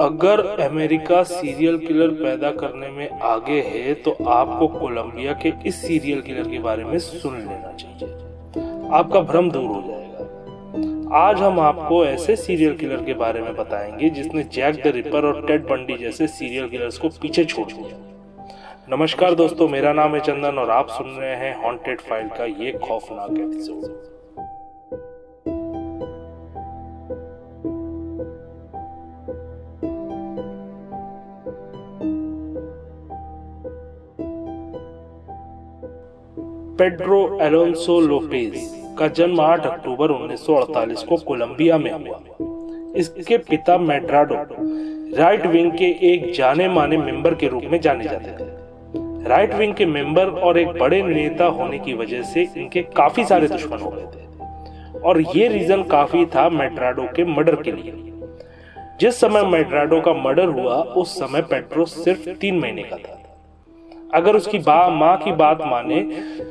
अगर America serial killer पैदा करने में आगे है तो आपको कोलंबिया के इस सीरियल किलर के बारे में सुन लेना चाहिए। आपका भ्रम दूर हो जाएगा। आज हम आपको ऐसे सीरियल किलर के बारे में बताएँगे, जिसने जैक द रिपर और टेड बंडी जैसे सीरियल किलर्स को पीछे छोड़ दिया। नमस्कार दोस्तों, मेरा नाम है चंदन और आप सुन रहे हैं हॉन्टेड फ़ाइल का ये खौफनाक एपिसोड पेड्रो एलोन्सो लोपेज का जन्म 8 अक्टूबर 1948 को कोलंबिया में हुआ। इसके पिता मेड्राडो राइट विंग के एक जाने माने मेंबर के रूप में जाने जाते थे। राइट विंग के मेंबर और एक बड़े नेता होने की वजह से इनके काफ़ी सारे दुश्मन हो गए थे। और ये रीजन काफ़ी था मेड्राडो के मर्डर के लिए। जिस समय मेड्राडो का मर्डर हुआ, उस समय पेट्रो सिर्फ़ तीन महीने का था। अगर उसकी बा माँ की बात माने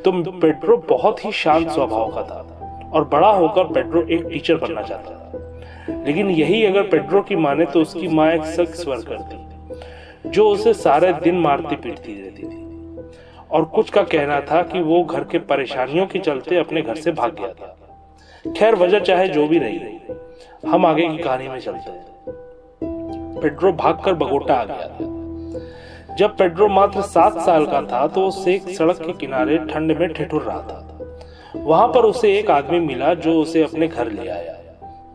तो पेड्रो बहुत ही शांत स्वभाव का था और बड़ा होकर पेड्रो एक टीचर बनना चाहता था। लेकिन यही अगर पेड्रो की माने तो उसकी माँ एक सख्त स्वर करती, जो उसे सारे दिन मारती पीटती रहती थी। और कुछ का कहना था कि वो घर के परेशानियों के चलते अपने घर से भाग गया था। खैर, वजह चाहे जो भी रही, हम आगे की कहानी में चलते हैं। पेड्रो भागकर बगोटा आ गया था। जब पेड्रो मात्र सात साल का था तो उसे एक सड़क के किनारे ठंड में ठिठुर रहा था। वहाँ पर उसे एक आदमी मिला जो उसे अपने घर ले आया।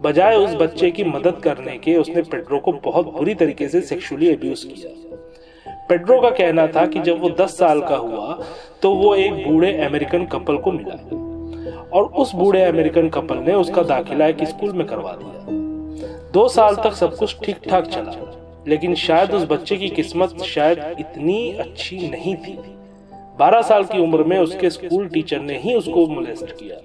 बजाय उस बच्चे की मदद करने के, उसने पेड्रो को बहुत बुरी तरीके से सेक्सुअली अब्यूज किया। पेड्रो का कहना था कि जब वो दस साल का हुआ तो वो एक बूढ़े अमेरिकन कपल को मिला। और उस बूढ़े अमेरिकन कपल ने उसका दाखिला एक स्कूल में करवा दिया। दो साल तक सब कुछ ठीक ठाक चला। लेकिन शायद उस बच्चे की किस्मत शायद इतनी अच्छी नहीं थी। बारह साल की उम्र में उसके स्कूल टीचर ने ही उसको मोलेस्ट किया,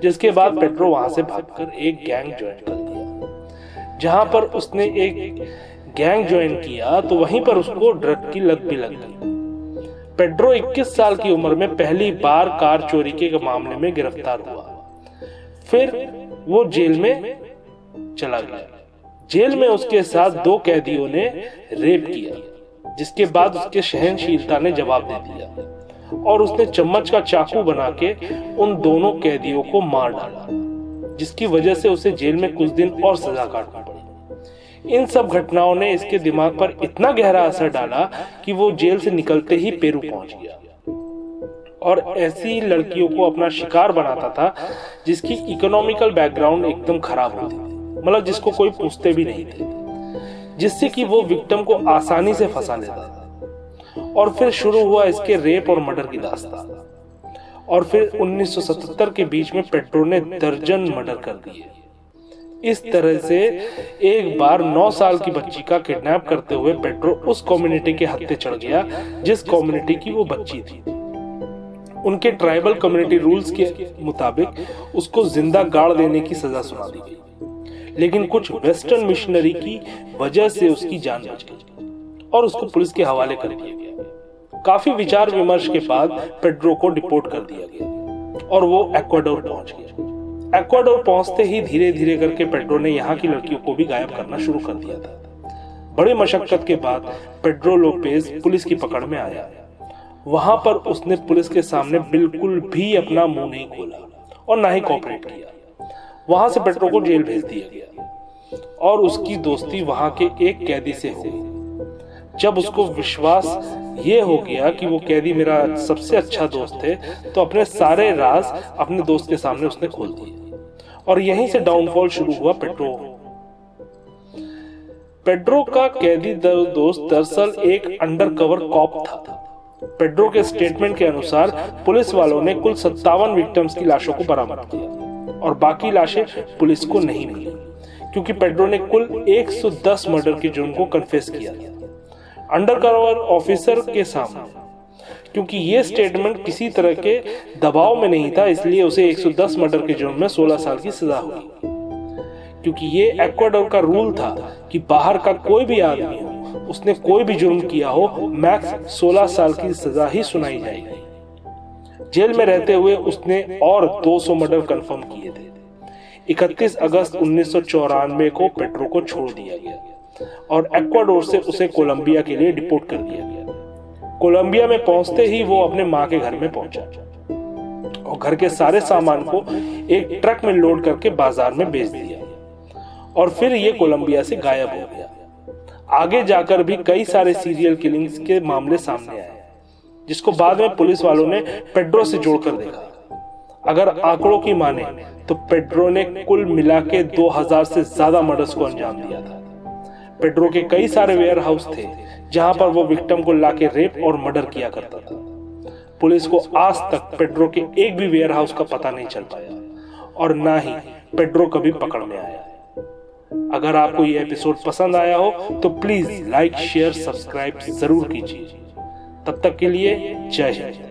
जिसके बाद पेट्रो वहाँ से भागकर एक गैंग ज्वाइन कर दिया। जहाँ पर उसने एक गैंग ज्वाइन किया तो वहीं पर उसको ड्रग की लत भी लग गई। पेड्रो 21 साल की उम्र में पहली बार कार चोरी के मामले में गिरफ़्तार हुआ। फिर वो जेल में चला गया। जेल में उसके साथ दो कैदियों ने रेप किया जिसके बाद उसके सहनशीलता ने जवाब दे दिया। और उसने चम्मच का चाकू बना के उन दोनों कैदियों को मार डाला जिसकी वजह से उसे जेल में कुछ दिन और सजा काटना पड़ी। इन सब घटनाओं ने इसके दिमाग पर इतना गहरा असर डाला कि वो जेल से निकलते ही पेरू पहुँच गया। और ऐसी लड़कियों को अपना शिकार बनाता था जिसकी इकोनॉमिकल बैकग्राउंड एकदम खराब होती थी। मतलब जिसको कोई पूछते भी नहीं थे, जिससे कि वो विक्टिम को आसानी से फंसा लेता। था और फिर शुरू हुआ इसके रेप और मर्डर की दास्तान। और फिर 1977 के बीच में पेट्रो ने दर्जन मर्डर कर दिए। इस तरह से एक बार 9 साल की बच्ची का किडनैप करते हुए पेट्रो उस कम्युनिटी के हत्ते चढ़ गया, जिस कम्युनिटी की वो बच्ची थी। उनके ट्राइबल कम्युनिटी रूल्स के मुताबिक उसको ज़िंदा गाड़ देने की सजा सुना दी गई। लेकिन कुछ वेस्टर्न मिशनरी की वजह से उसकी जान बच गई और उसको पुलिस के हवाले कर दिया गया। काफ़ी विचार विमर्श के बाद पेड्रो को डिपोर्ट कर दिया गया और वो एक्वाडोर पहुँच गया। एक्वाडोर पहुँचते ही धीरे धीरे करके पेड्रो ने यहाँ की लड़कियों को भी गायब करना शुरू कर दिया था। बड़ी मशक्कत के बाद पेड्रो लोपेज पुलिस की पकड़ में आया। वहाँ पर उसने पुलिस के सामने बिल्कुल भी अपना मुँह नहीं खोला और ना ही कॉपरेट किया। वहाँ से पेट्रो को जेल भेज दिया गया। और उसकी दोस्ती वहाँ के एक कैदी से हो जब उसको विश्वास ये हो गया कि वो कैदी मेरा सबसे अच्छा दोस्त है तो अपने सारे राज अपने दोस्त के सामने उसने खोल दिए। और यहीं से डाउनफॉल शुरू हुआ पेट्रो पेड्रो का कैदी दोस्त दरअसल एक अंडरकवर कॉप था। पेड्रो के स्टेटमेंट के अनुसार पुलिस वालों ने कुल सत्तावन विक्टिम्स की लाशों को बरामद किया। और बाकी लाशें पुलिस को नहीं मिली, क्योंकि पेड्रो ने कुल 110 मर्डर के जुर्म को कन्फेस किया। अंडरकवर ऑफिसर के सामने। क्योंकि ये स्टेटमेंट किसी तरह के दबाव में नहीं था, इसलिए उसे 110 मर्डर के जुर्म में 16 साल की सजा हुई क्योंकि ये एक्वाडोर का रूल था कि बाहर का कोई भी आदमी हो, उसने कोई भी जुर्म किया हो मैक्स 16 साल की सजा ही सुनाई जाएगी। जेल में रहते हुए उसने और 200 मर्डर कंफर्म किए थे। 31 अगस्त उन्नीस सौ चौरानवे को पेट्रो को छोड़ दिया गया और एक्वाडोर से उसे कोलंबिया के लिए डिपोर्ट कर दिया गया। कोलंबिया में पहुँचते ही वो अपने माँ के घर में पहुँचा और घर के सारे सामान को एक ट्रक में लोड करके बाज़ार में बेच दिया और फिर ये कोलंबिया से गायब हो गया। आगे जाकर भी कई सारे सीरियल किलिंग्स के मामले सामने आए। जिसको बाद में पुलिस वालों ने पेड्रो से जोड़कर देखा। अगर आंकड़ों की माने तो पेड्रो ने कुल मिला के 2000 से ज़्यादा मर्डर्स को अंजाम दिया था। पेड्रो के कई सारे वेयर हाउस थे, जहाँ पर वो विक्टिम को लाके रेप और मर्डर किया करता था। पुलिस को आज तक पेड्रो के एक भी वेयर हाउस का पता नहीं चल पाया, और ना ही पेड्रो कभी पकड़ में आया। अगर आपको ये एपिसोड पसंद आया हो तो प्लीज़ लाइक शेयर सब्सक्राइब ज़रूर कीजिए। तब तक के लिए जय हिंद।